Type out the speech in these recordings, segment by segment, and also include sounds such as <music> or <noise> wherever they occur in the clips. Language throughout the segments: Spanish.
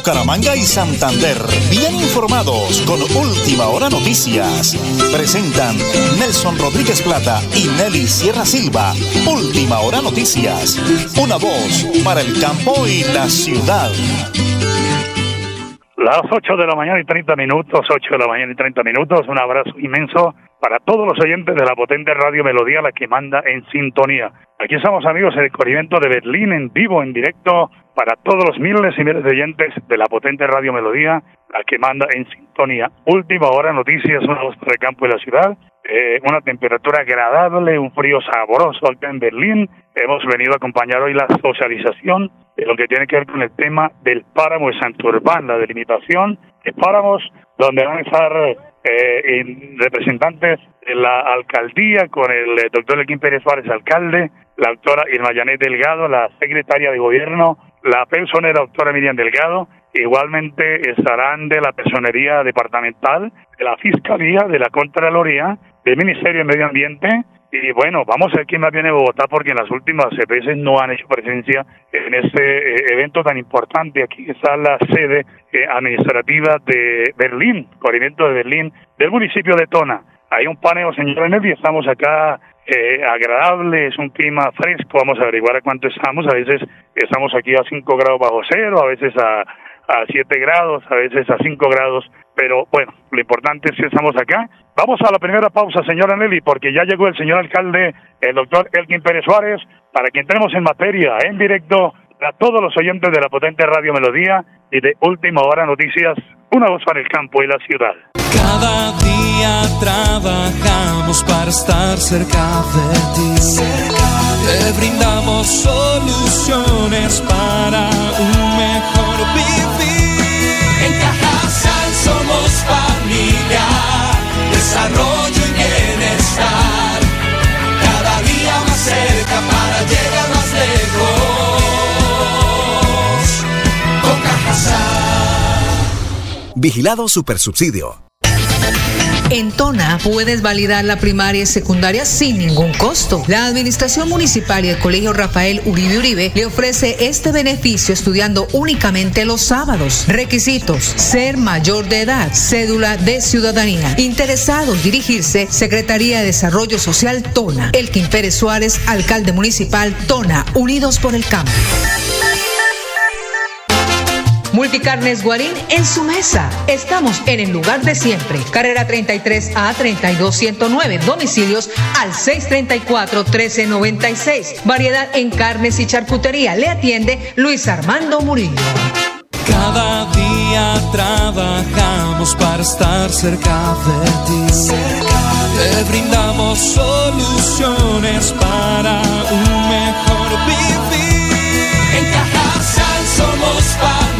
Bucaramanga y Santander, bien informados con Última Hora Noticias. Presentan Nelson Rodríguez Plata y Nelly Sierra Silva. Última Hora Noticias. Una voz para el campo y la ciudad. Las 8 de la mañana y 30 minutos, 8 de la mañana y 30 minutos. Un abrazo inmenso para todos los oyentes de la potente Radio Melodía, la que manda en sintonía. Aquí estamos amigos en el corrimiento de Berlín en vivo, en directo, para todos los miles y miles de oyentes de la potente Radio Melodía, la que manda en sintonía. Última hora, noticias, una voz para el campo de la ciudad, eh, una temperatura agradable, un frío sabroso acá en Berlín. Hemos venido a acompañar hoy la socialización de lo que tiene que ver con el tema del páramo de Santurbán, la delimitación de páramos, donde van a estar eh, representantes de la alcaldía con el eh, doctor Elkin Pérez Suárez, alcalde, la doctora Irma Yanet Delgado, la secretaria de gobierno, la personera doctora Miriam Delgado, igualmente estarán de la personería departamental, de la Fiscalía, de la Contraloría, del Ministerio de Medio Ambiente, y bueno, vamos a ver quién más viene a Bogotá porque en las últimas veces no han hecho presencia en este eh, evento tan importante. Aquí está la sede eh, administrativa de Berlín, corrimiento de Berlín, del municipio de Tona. Hay un paneo, señor y estamos acá eh, agradable, es un clima fresco, vamos a averiguar a cuánto estamos, a veces estamos aquí a 5 grados bajo cero, a veces a, a 7 grados, a veces a 5 grados, pero bueno, lo importante es que estamos acá Vamos a la primera pausa, señora Nelly, porque ya llegó el señor alcalde, el doctor Elkin Pérez Suárez, para que entremos en materia, en directo, a todos los oyentes de la potente Radio Melodía y de Última Hora Noticias, una voz para el campo y la ciudad. Cada día trabajamos para estar cerca de ti. Te brindamos soluciones para un mejor somos familia desarrollo y bienestar. Cada día más cerca para llegar más lejos. Con Vigilado Supersubsidio. En Tona puedes validar la primaria y secundaria sin ningún costo. La Administración Municipal y el Colegio Rafael Uribe Uribe le ofrece este beneficio estudiando únicamente los sábados. Requisitos: ser mayor de edad, cédula de ciudadanía. Interesados dirigirse Secretaría de Desarrollo Social Tona. Elkin Pérez Suárez, alcalde municipal Tona, Unidos por el Campo. Multicarnes Guarín en su mesa. Estamos en el lugar de siempre. Carrera 33 a 32109. Domicilios al 634 1396. Variedad en carnes y charcutería. Le atiende Luis Armando Murillo. Cada día trabajamos para estar cerca de ti. Te brindamos soluciones para un mejor vivir. En Cajasal somos familia,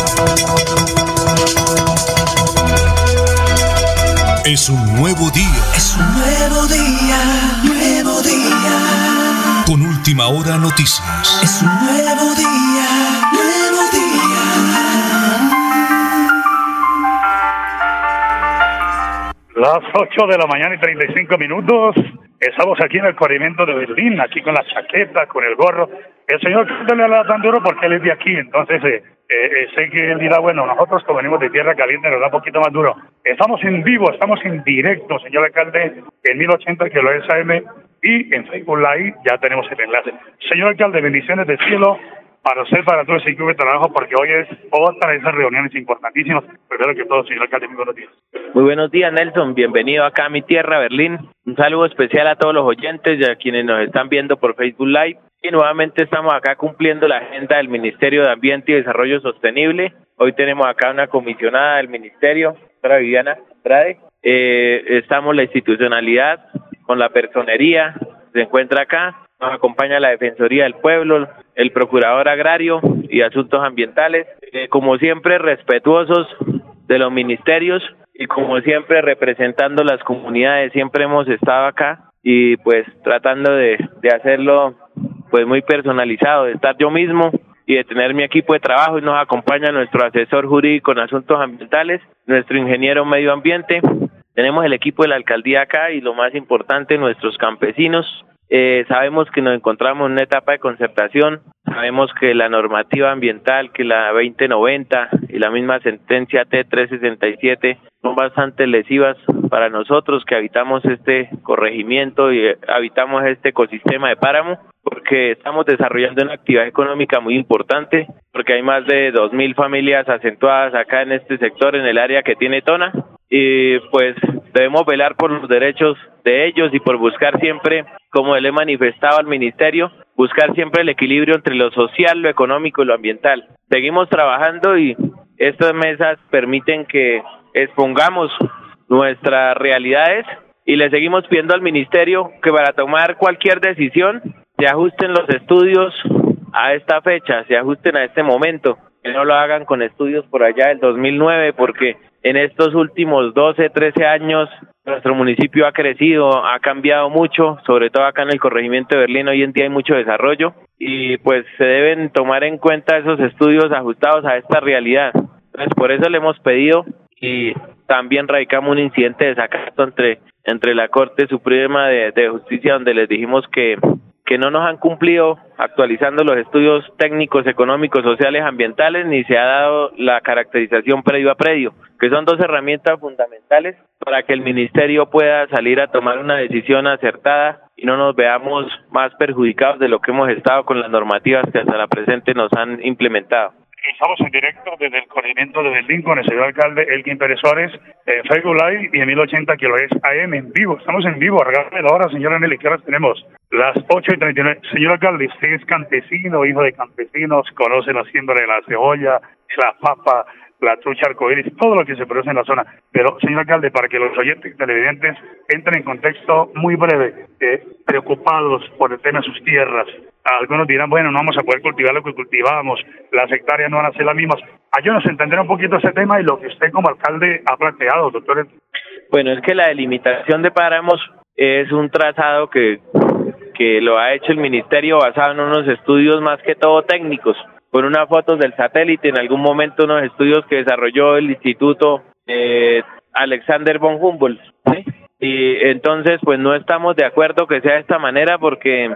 Es un nuevo día. Es un nuevo día, nuevo día. Con última hora noticias. Es un nuevo día, nuevo día. Las 8 de la mañana y 35 minutos. Estamos aquí en el corrimiento de Berlín, aquí con la chaqueta, con el gorro. El señor no le habla tan duro porque él es de aquí, entonces eh, eh, sé que él dirá, bueno, nosotros como venimos de tierra caliente nos da un poquito más duro. Estamos en vivo, estamos en directo, señor alcalde, en 1080 que lo es AM y en Facebook Live ya tenemos el enlace. Señor alcalde, bendiciones del cielo para usted, para todo el equipo de trabajo, porque hoy es otra de esas reuniones importantísimas. Primero que todo, señor alcalde, muy buenos días. Muy buenos días, Nelson. Bienvenido acá a mi tierra, Berlín. Un saludo especial a todos los oyentes y a quienes nos están viendo por Facebook Live. Y nuevamente estamos acá cumpliendo la agenda del Ministerio de Ambiente y Desarrollo Sostenible. Hoy tenemos acá una comisionada del Ministerio, doctora Viviana Andrade, eh, estamos la institucionalidad con la personería, se encuentra acá, nos acompaña la Defensoría del Pueblo, el Procurador Agrario y Asuntos Ambientales, eh, como siempre respetuosos de los ministerios y como siempre representando las comunidades, siempre hemos estado acá y pues tratando de, de hacerlo pues muy personalizado, de estar yo mismo y de tener mi equipo de trabajo y nos acompaña nuestro asesor jurídico en asuntos ambientales, nuestro ingeniero medio ambiente, tenemos el equipo de la alcaldía acá y lo más importante, nuestros campesinos. Eh, sabemos que nos encontramos en una etapa de concertación, sabemos que la normativa ambiental, que la 2090 y la misma sentencia T367 son bastante lesivas para nosotros que habitamos este corregimiento y habitamos este ecosistema de páramo porque estamos desarrollando una actividad económica muy importante, porque hay más de 2.000 familias acentuadas acá en este sector, en el área que tiene Tona, y pues debemos velar por los derechos de ellos y por buscar siempre, como le he manifestado al Ministerio, buscar siempre el equilibrio entre lo social, lo económico y lo ambiental. Seguimos trabajando y estas mesas permiten que expongamos nuestras realidades y le seguimos pidiendo al Ministerio que para tomar cualquier decisión se ajusten los estudios a esta fecha, se ajusten a este momento, que no lo hagan con estudios por allá del 2009, porque en estos últimos 12, 13 años nuestro municipio ha crecido, ha cambiado mucho, sobre todo acá en el corregimiento de Berlín hoy en día hay mucho desarrollo y pues se deben tomar en cuenta esos estudios ajustados a esta realidad. Entonces por eso le hemos pedido y también radicamos un incidente de desacato entre, entre la Corte Suprema de, de Justicia donde les dijimos que que no nos han cumplido actualizando los estudios técnicos, económicos, sociales, ambientales, ni se ha dado la caracterización predio a predio, que son dos herramientas fundamentales para que el ministerio pueda salir a tomar una decisión acertada y no nos veamos más perjudicados de lo que hemos estado con las normativas que hasta la presente nos han implementado. Estamos en directo desde el corregimiento de Berlín con el señor alcalde Elkin Pérez Suárez, en Facebook Live y en 1080 es AM en vivo. Estamos en vivo, regálame la hora, señora Nelly, ¿qué horas tenemos? Las 8 y 39. Señor alcalde, usted es campesino, hijo de campesinos, conoce la siembra de la cebolla, la papa, la trucha arcoíris, todo lo que se produce en la zona. Pero, señor alcalde, para que los oyentes televidentes entren en contexto muy breve, eh, preocupados por el tema de sus tierras, algunos dirán, bueno, no vamos a poder cultivar lo que cultivábamos, las hectáreas no van a ser las mismas. Ayúdanos a entender un poquito ese tema y lo que usted como alcalde ha planteado, doctor. Bueno, es que la delimitación de páramos es un trazado que, que lo ha hecho el ministerio basado en unos estudios más que todo técnicos con unas fotos del satélite, en algún momento unos estudios que desarrolló el Instituto eh, Alexander von Humboldt. Y entonces, pues no estamos de acuerdo que sea de esta manera porque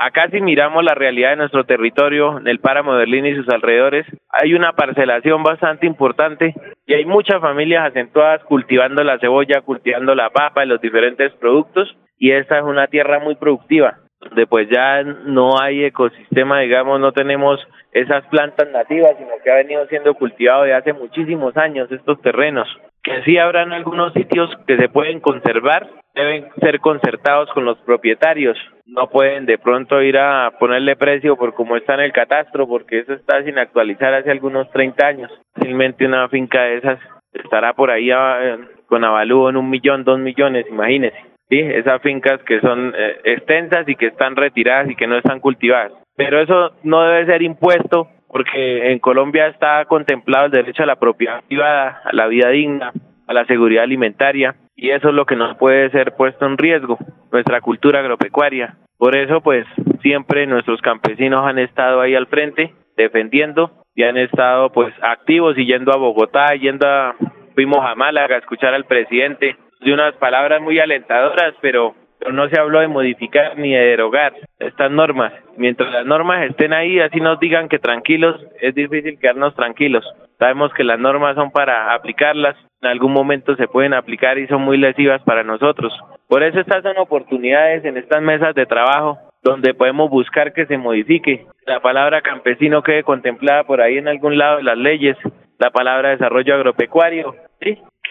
acá si miramos la realidad de nuestro territorio, en el páramo de Berlín y sus alrededores, hay una parcelación bastante importante y hay muchas familias acentuadas cultivando la cebolla, cultivando la papa y los diferentes productos y esta es una tierra muy productiva donde pues ya no hay ecosistema, digamos, no tenemos esas plantas nativas, sino que ha venido siendo cultivado de hace muchísimos años estos terrenos. Que sí habrán algunos sitios que se pueden conservar, deben ser concertados con los propietarios. No pueden de pronto ir a ponerle precio por cómo está en el catastro, porque eso está sin actualizar hace algunos 30 años. Fácilmente una finca de esas estará por ahí ah, con avalúo en un millón, dos millones, imagínese. ¿sí? Esas fincas que son eh, extensas y que están retiradas y que no están cultivadas. Pero eso no debe ser impuesto porque en Colombia está contemplado el derecho a la propiedad privada, a la vida digna, a la seguridad alimentaria y eso es lo que nos puede ser puesto en riesgo, nuestra cultura agropecuaria. Por eso, pues, siempre nuestros campesinos han estado ahí al frente defendiendo y han estado, pues, activos y yendo a Bogotá, yendo a, fuimos a Málaga a escuchar al presidente, de unas palabras muy alentadoras, pero, no se habló de modificar ni de derogar estas normas. Mientras las normas estén ahí, así nos digan que tranquilos, es difícil quedarnos tranquilos. Sabemos que las normas son para aplicarlas, en algún momento se pueden aplicar y son muy lesivas para nosotros. Por eso estas son oportunidades en estas mesas de trabajo donde podemos buscar que se modifique. La palabra campesino quede contemplada por ahí en algún lado de las leyes, la palabra desarrollo agropecuario.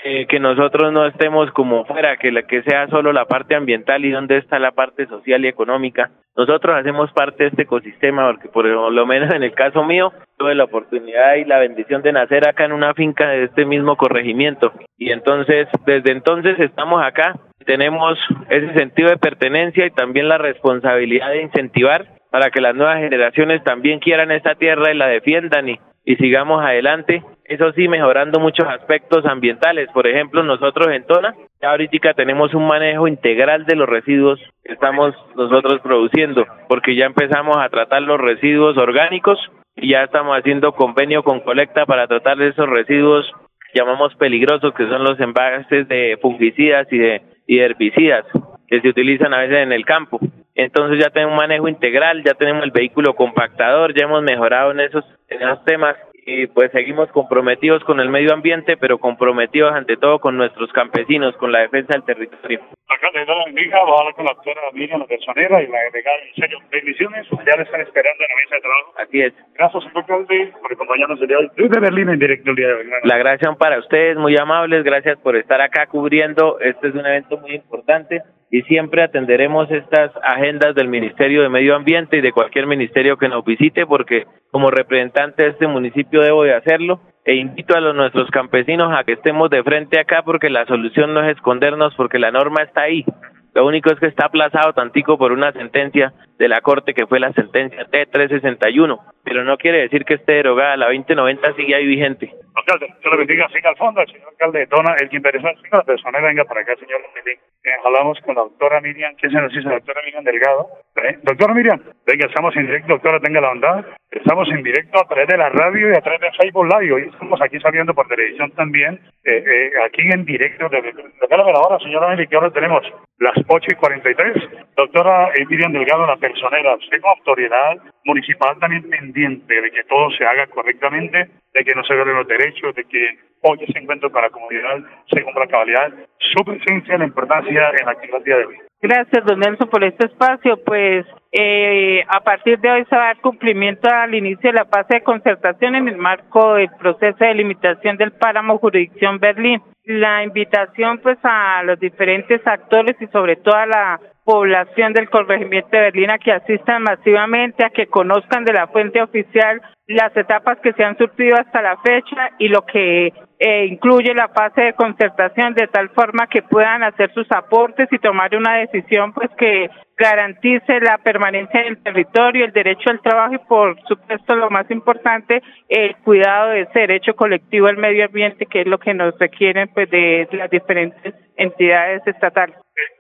Que, nosotros no estemos como fuera, que, la, que sea solo la parte ambiental y dónde está la parte social y económica. Nosotros hacemos parte de este ecosistema porque por lo menos en el caso mío tuve la oportunidad y la bendición de nacer acá en una finca de este mismo corregimiento y entonces desde entonces estamos acá, tenemos ese sentido de pertenencia y también la responsabilidad de incentivar para que las nuevas generaciones también quieran esta tierra y la defiendan y, y sigamos adelante eso sí, mejorando muchos aspectos ambientales. Por ejemplo, nosotros en Tona, ya ahorita tenemos un manejo integral de los residuos que estamos nosotros produciendo, porque ya empezamos a tratar los residuos orgánicos y ya estamos haciendo convenio con Colecta para tratar de esos residuos llamamos peligrosos, que son los envases de fungicidas y de, y herbicidas que se utilizan a veces en el campo. Entonces ya tenemos un manejo integral, ya tenemos el vehículo compactador, ya hemos mejorado en esos, en esos temas y pues seguimos comprometidos con el medio ambiente, pero comprometidos ante todo con nuestros campesinos, con la defensa del territorio. Alcalde, la bendiga, vamos a hablar con la doctora Miriam Personera y la delegada en serio. Bendiciones, ya le están esperando en la mesa de trabajo. Así es. Gracias, alcalde, por acompañarnos el día de hoy. Desde Berlín en directo el día de hoy. La gracia para ustedes, muy amables, gracias por estar acá cubriendo. Este es un evento muy importante y siempre atenderemos estas agendas del Ministerio de Medio Ambiente y de cualquier ministerio que nos visite porque como representante de este municipio debo de hacerlo e invito a los nuestros campesinos a que estemos de frente acá porque la solución no es escondernos porque la norma está ahí. Lo único es que está aplazado tantico por una sentencia de la Corte que fue la sentencia T361, pero no quiere decir que esté derogada, la 2090 sigue ahí vigente. Alcalde, yo le bendiga, siga al fondo, el señor alcalde de Tona, el que interesa, la persona venga para acá, señor eh, hablamos con la doctora Miriam, ¿qué se nos dice la doctora Miriam Delgado? ¿Eh? Doctora Miriam, venga, estamos en directo, doctora, tenga la bondad, estamos en directo a través de la radio y a través de Facebook Live, hoy estamos aquí saliendo por televisión también, eh, eh, aquí en directo, de, la hora, señora Miriam, que ahora tenemos las 8 y 43, doctora Miriam Delgado, la usted como autoridad municipal también pendiente de que todo se haga correctamente, de que no se violen los derechos, de que hoy ese encuentro para la comunidad se cumpla cabalidad, su presencia la importancia en la actividad de hoy. Gracias, don Nelson, por este espacio. Pues eh, a partir de hoy se va a dar cumplimiento al inicio de la fase de concertación en el marco del proceso de limitación del páramo jurisdicción Berlín. La invitación pues a los diferentes actores y sobre todo a la población del corregimiento de Berlín a que asistan masivamente, a que conozcan de la fuente oficial las etapas que se han surtido hasta la fecha y lo que eh, incluye la fase de concertación de tal forma que puedan hacer sus aportes y tomar una decisión pues que garantice la permanencia del territorio, el derecho al trabajo y por supuesto lo más importante, el cuidado de ese derecho colectivo al medio ambiente que es lo que nos requieren pues de las diferentes entidades estatales.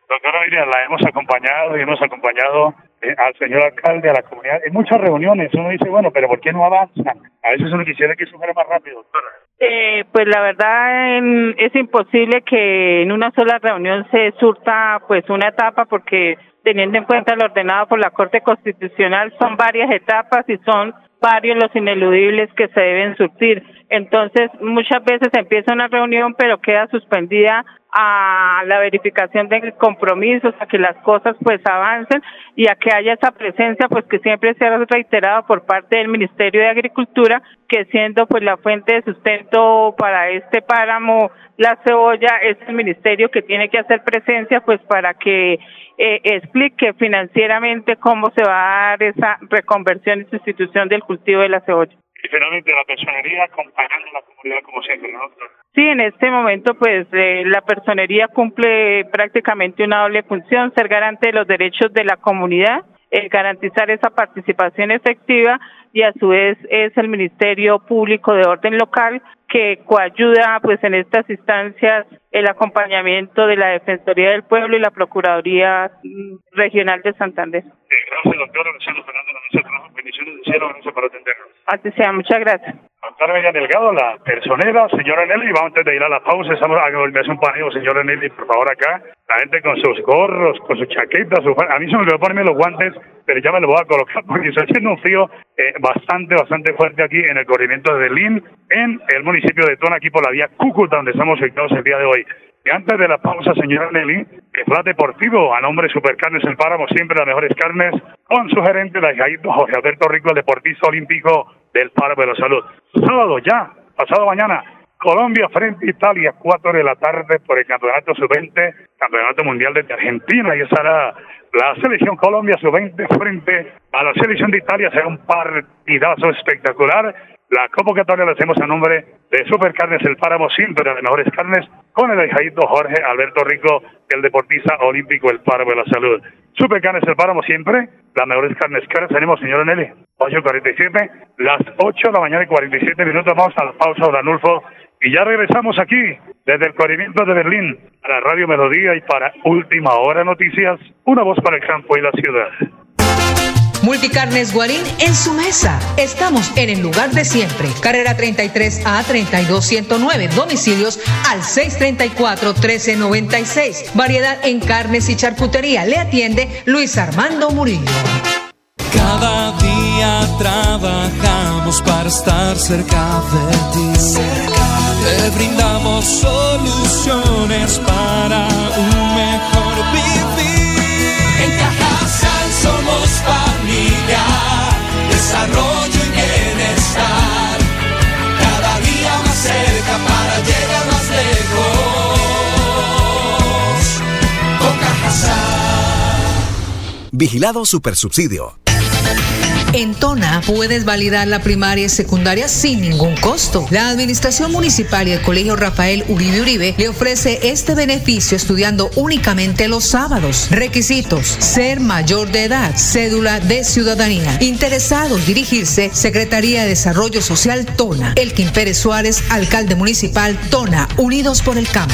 Doctora Miriam, la hemos acompañado y hemos acompañado eh, al señor alcalde, a la comunidad, en muchas reuniones. Uno dice, bueno, pero ¿por qué no avanzan? A veces uno quisiera que eso fuera más rápido, doctora. Eh, pues la verdad es imposible que en una sola reunión se surta pues una etapa porque teniendo en cuenta lo ordenado por la Corte Constitucional son varias etapas y son varios los ineludibles que se deben surtir. Entonces, muchas veces empieza una reunión, pero queda suspendida a la verificación de compromisos, a que las cosas pues avancen y a que haya esa presencia pues que siempre se ha reiterado por parte del Ministerio de Agricultura, que siendo pues la fuente de sustento para este páramo, la cebolla, es el ministerio que tiene que hacer presencia pues para que eh, explique financieramente cómo se va a dar esa reconversión y sustitución del cultivo de la cebolla y finalmente la personería acompañando a la comunidad como siempre, ¿no? Sí, en este momento pues eh, la personería cumple prácticamente una doble función, ser garante de los derechos de la comunidad, eh, garantizar esa participación efectiva y a su vez es el Ministerio Público de Orden Local que coayuda pues en estas instancias el acompañamiento de la Defensoría del Pueblo y la Procuraduría mm, Regional de Santander. Gracias, doctor Luciano Fernando, gracias por atendernos. Así sea, muchas gracias. Miriam Delgado, la personera, señora Nelly, vamos antes de ir a la pausa, estamos a volverse un paneo, señora Nelly, por favor, acá. La gente con sus gorros, con sus chaquetas, a mí se me olvidó ponerme los guantes, pero ya me los voy a colocar <laughs> porque está haciendo un frío eh, bastante, bastante fuerte aquí en el corrimiento de Berlín, en el municipio de Tona, aquí por la vía Cúcuta, donde estamos ubicados el día de hoy. Antes de la pausa, señora Nelly, que fue deportivo a nombre de Supercarnes El Páramo, siempre las mejores carnes, con su gerente, la Jorge Alberto Rico, el deportista olímpico del Páramo de la Salud. Sábado ya, pasado mañana, Colombia frente a Italia, 4 de la tarde por el Campeonato Sub-20, Campeonato Mundial de Argentina, y estará la selección Colombia Sub-20 frente a la selección de Italia, será un partidazo espectacular. La convocatoria la hacemos a nombre de Supercarnes El Páramo, siempre de mejores carnes, con el hijadito Jorge Alberto Rico, el deportista olímpico El Páramo de la Salud. Supercarnes El Páramo siempre, las mejores carnes. ¿Qué hora tenemos, señora Nelly? 8.47, las 8 de la mañana y 47 minutos. Vamos a la pausa, don Anulfo. Y ya regresamos aquí, desde el corrimiento de Berlín, para Radio Melodía y para Última Hora Noticias, una voz para el campo y la ciudad. Multicarnes Guarín en su mesa. Estamos en el lugar de siempre. Carrera 33 a 32109. Domicilios al 634 1396. Variedad en carnes y charcutería. Le atiende Luis Armando Murillo. Cada día trabajamos para estar cerca de ti. Te brindamos soluciones para un mejor vivir. En somos familia, desarrollo y bienestar. Cada día más cerca para llegar más lejos. Cajasal. Vigilado Supersubsidio. En Tona puedes validar la primaria y secundaria sin ningún costo. La Administración Municipal y el Colegio Rafael Uribe Uribe le ofrece este beneficio estudiando únicamente los sábados. Requisitos: ser mayor de edad, cédula de ciudadanía. Interesados dirigirse Secretaría de Desarrollo Social Tona. Elkin Pérez Suárez, alcalde municipal Tona, Unidos por el Campo.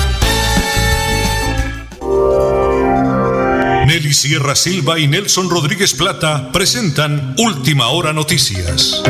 Nelly Sierra Silva y Nelson Rodríguez Plata presentan Última Hora Noticias.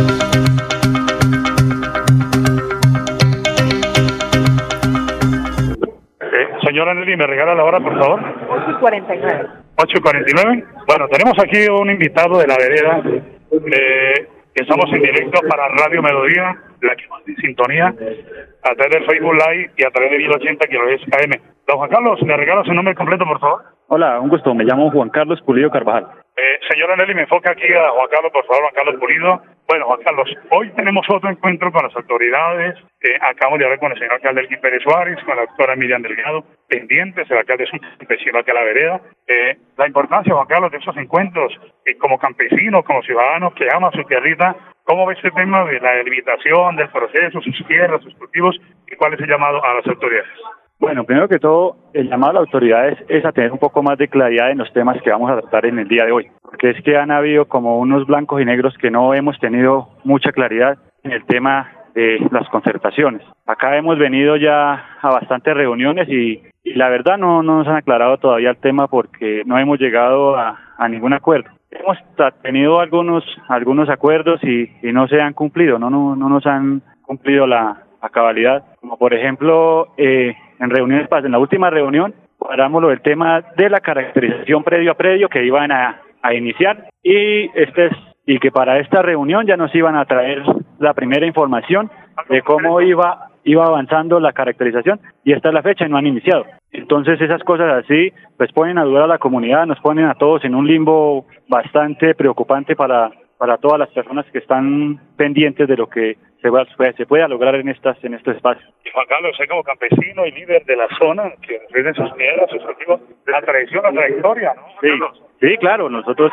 Eh, señora Nelly, ¿me regala la hora, por favor? 49. 8.49. Bueno, tenemos aquí un invitado de la vereda. eh, que estamos en directo para Radio Melodía, la que más sintonía, a través del Facebook Live y a través de 1080 kHz AM. Don Juan Carlos, ¿me regala su nombre completo, por favor? Hola, un gusto. Me llamo Juan Carlos Pulido Carvajal. Eh, señora Nelly, me enfoca aquí a Juan Carlos, por favor, Juan Carlos Pulido. Bueno, Juan Carlos, hoy tenemos otro encuentro con las autoridades. Eh, acabamos de hablar con el señor alcalde Elkin Pérez Suárez, con la doctora Miriam Delgado, pendientes, el alcalde es un campesino aquí a la vereda. Eh, la importancia, Juan Carlos, de esos encuentros, eh, como campesinos, como ciudadanos que aman su tierrita, ¿cómo ve este tema de la delimitación, del proceso, sus tierras, sus cultivos, y cuál es el llamado a las autoridades? Bueno, primero que todo, el llamado a las autoridades es a tener un poco más de claridad en los temas que vamos a tratar en el día de hoy, porque es que han habido como unos blancos y negros que no hemos tenido mucha claridad en el tema de las concertaciones. Acá hemos venido ya a bastantes reuniones y, la verdad no, no nos han aclarado todavía el tema porque no hemos llegado a, ningún acuerdo. Hemos tenido algunos algunos acuerdos y, y no se han cumplido, no, no, no nos han cumplido la, cabalidad. Como por ejemplo, eh, en reuniones, pas- en la última reunión, cuadramos lo del tema de la caracterización predio a predio que iban a, a iniciar y este es- y que para esta reunión ya nos iban a traer la primera información de cómo iba iba avanzando la caracterización y esta es la fecha y no han iniciado. Entonces esas cosas así pues ponen a dudar a la comunidad, nos ponen a todos en un limbo bastante preocupante para para todas las personas que están pendientes de lo que se, va- se pueda lograr en estas en estos espacios. Y Juan Carlos, usted como campesino y líder de la zona, que defiende sus tierras, sus cultivos, la tradición, la trayectoria, ¿no? Sí, sí, claro, nosotros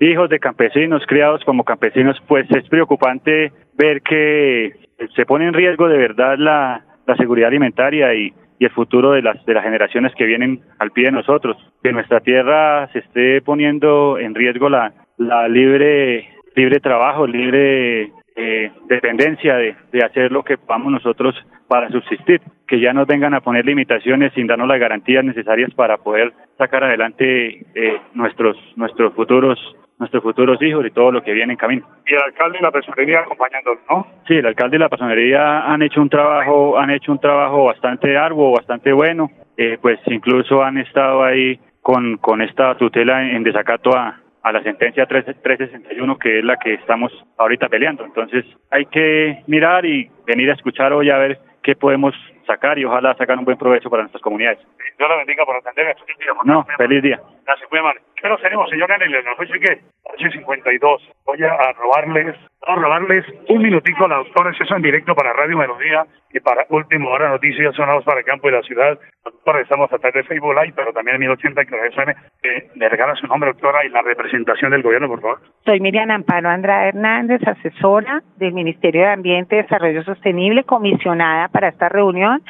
hijos de campesinos, criados como campesinos, pues es preocupante ver que se pone en riesgo de verdad la, la seguridad alimentaria y, y el futuro de las, de las generaciones que vienen al pie de nosotros. Que nuestra tierra se esté poniendo en riesgo la, la libre, libre trabajo, libre eh, dependencia de, de hacer lo que podamos nosotros para subsistir, que ya nos vengan a poner limitaciones sin darnos las garantías necesarias para poder sacar adelante eh, nuestros nuestros futuros nuestros futuros hijos y todo lo que viene en camino. Y el alcalde y la personería acompañándonos, ¿no? Sí, el alcalde y la personería han hecho un trabajo han hecho un trabajo bastante arduo, bastante bueno, eh, pues incluso han estado ahí con, con esta tutela en, desacato a, a la sentencia 361, que es la que estamos ahorita peleando. Entonces hay que mirar y venir a escuchar hoy a ver qué podemos sacar y ojalá sacar un buen provecho para nuestras comunidades. Dios la bendiga por atender No, feliz día. Gracias, muy amable. ¿Qué nos tenemos, señor Anel? Nos que 8.52. Voy a robarles, a robarles un minutico a la doctora, eso en directo para Radio Melodía y para Último Hora Noticias sonados para el campo y la ciudad. Doctora, estamos a través de Facebook Live, pero también en 1080 que FM. Eh, ¿Me regala su nombre, doctora, y la representación del gobierno, por favor? Soy Miriam Amparo Andrade Hernández, asesora del Ministerio de Ambiente y Desarrollo Sostenible, comisionada para esta reunión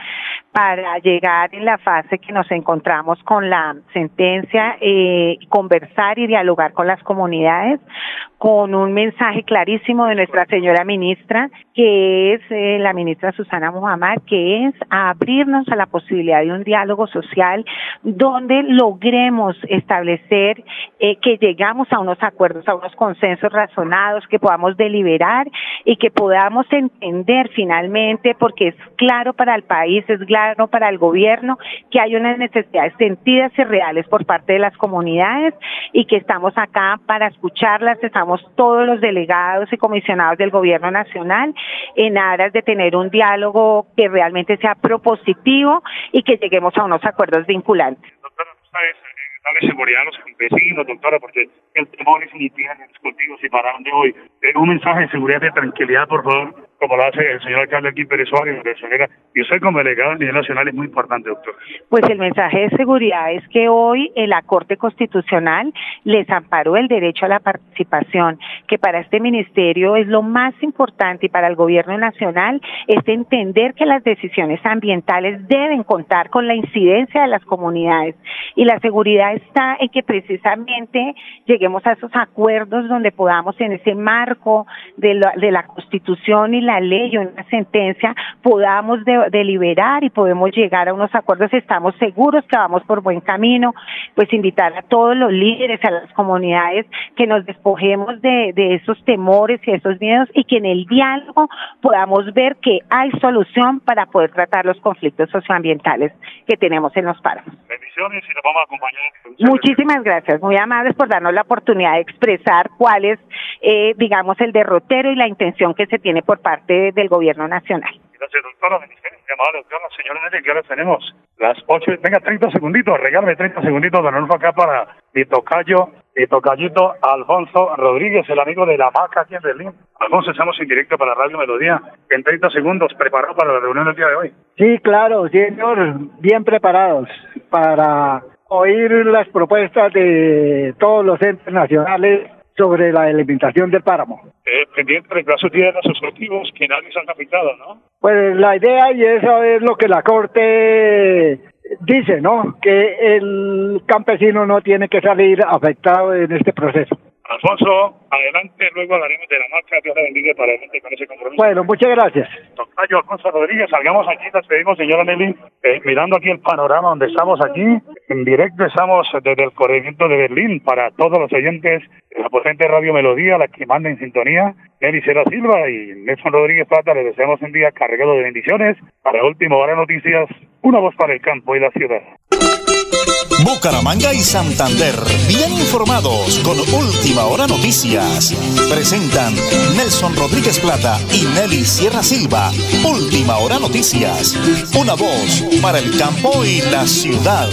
para llegar en la fase que nos encontramos con la sentencia, eh, conversar y dialogar con las comunidades con un mensaje clarísimo de nuestra señora ministra, que es eh, la ministra Susana Muhammad, que es abrirnos a la posibilidad de un diálogo social donde logremos establecer eh, que llegamos a unos acuerdos, a unos consensos razonados, que podamos deliberar y que podamos entender finalmente, porque es claro para el país, es claro para el gobierno, que hay unas necesidades sentidas y reales por parte de las comunidades y que estamos acá para escucharlas, estamos todos los delegados y comisionados del gobierno nacional en aras de tener un diálogo que realmente sea propositivo y que lleguemos a unos acuerdos vinculantes. Doctora, ¿sabes? Eh, darle seguridad a los campesinos, doctora, porque el temor es en los cultivos y para dónde voy. Eh, un mensaje de seguridad y tranquilidad, por favor, como lo hace el señor alcalde aquí Pérez Suárez, y usted como delegado a nivel nacional es muy importante, doctor. Pues el mensaje de seguridad es que hoy la Corte Constitucional les amparó el derecho a la participación, que para este ministerio es lo más importante y para el gobierno nacional es entender que las decisiones ambientales deben contar con la incidencia de las comunidades y la seguridad está en que precisamente lleguemos a esos acuerdos donde podamos en ese marco de la, de la Constitución y la ley o una sentencia podamos deliberar y podemos llegar a unos acuerdos, estamos seguros que vamos por buen camino, pues invitar a todos los líderes, a las comunidades, que nos despojemos de, de esos temores y esos miedos y que en el diálogo podamos ver que hay solución para poder tratar los conflictos socioambientales que tenemos en los páramos. Bendiciones y nos vamos a acompañar. Muchísimas gracias, muy amables por darnos la oportunidad de expresar cuál es, eh, digamos, el derrotero y la intención que se tiene por parte parte del gobierno nacional. Gracias, doctora. Llamada doctora, señora Nelly, que ahora tenemos las ocho. Venga, 30 segunditos, regálame 30 segunditos, don Alonso, acá para mi tocayo, mi tocayito Alfonso Rodríguez, el amigo de la vaca aquí en Berlín. Alfonso, estamos en directo para Radio Melodía. En 30 segundos, preparado para la reunión del día de hoy. Sí, claro, señor, bien preparados para oír las propuestas de todos los entes nacionales sobre la delimitación del páramo. Eh, pendiente de casos de los objetivos que nadie se han afectado, ¿no? Pues la idea y eso es lo que la Corte dice, ¿no? Que el campesino no tiene que salir afectado en este proceso. Alfonso, adelante, luego hablaremos de la marcha. Dios le bendiga para adelante con ese compromiso. Bueno, muchas gracias. Tocayo Alfonso Rodríguez, salgamos aquí, nos pedimos, señora Nelly, eh, mirando aquí el panorama donde estamos aquí. En directo estamos desde el corregimiento de Berlín para todos los oyentes de la potente Radio Melodía, la que manda en sintonía. Nelly Sera Silva y Nelson Rodríguez Plata, les deseamos un día cargado de bendiciones. Para último, hora noticias, una voz para el campo y la ciudad. Bucaramanga y Santander, bien informados con Última Hora Noticias. Presentan Nelson Rodríguez Plata y Nelly Sierra Silva. Última Hora Noticias. Una voz para el campo y la ciudad.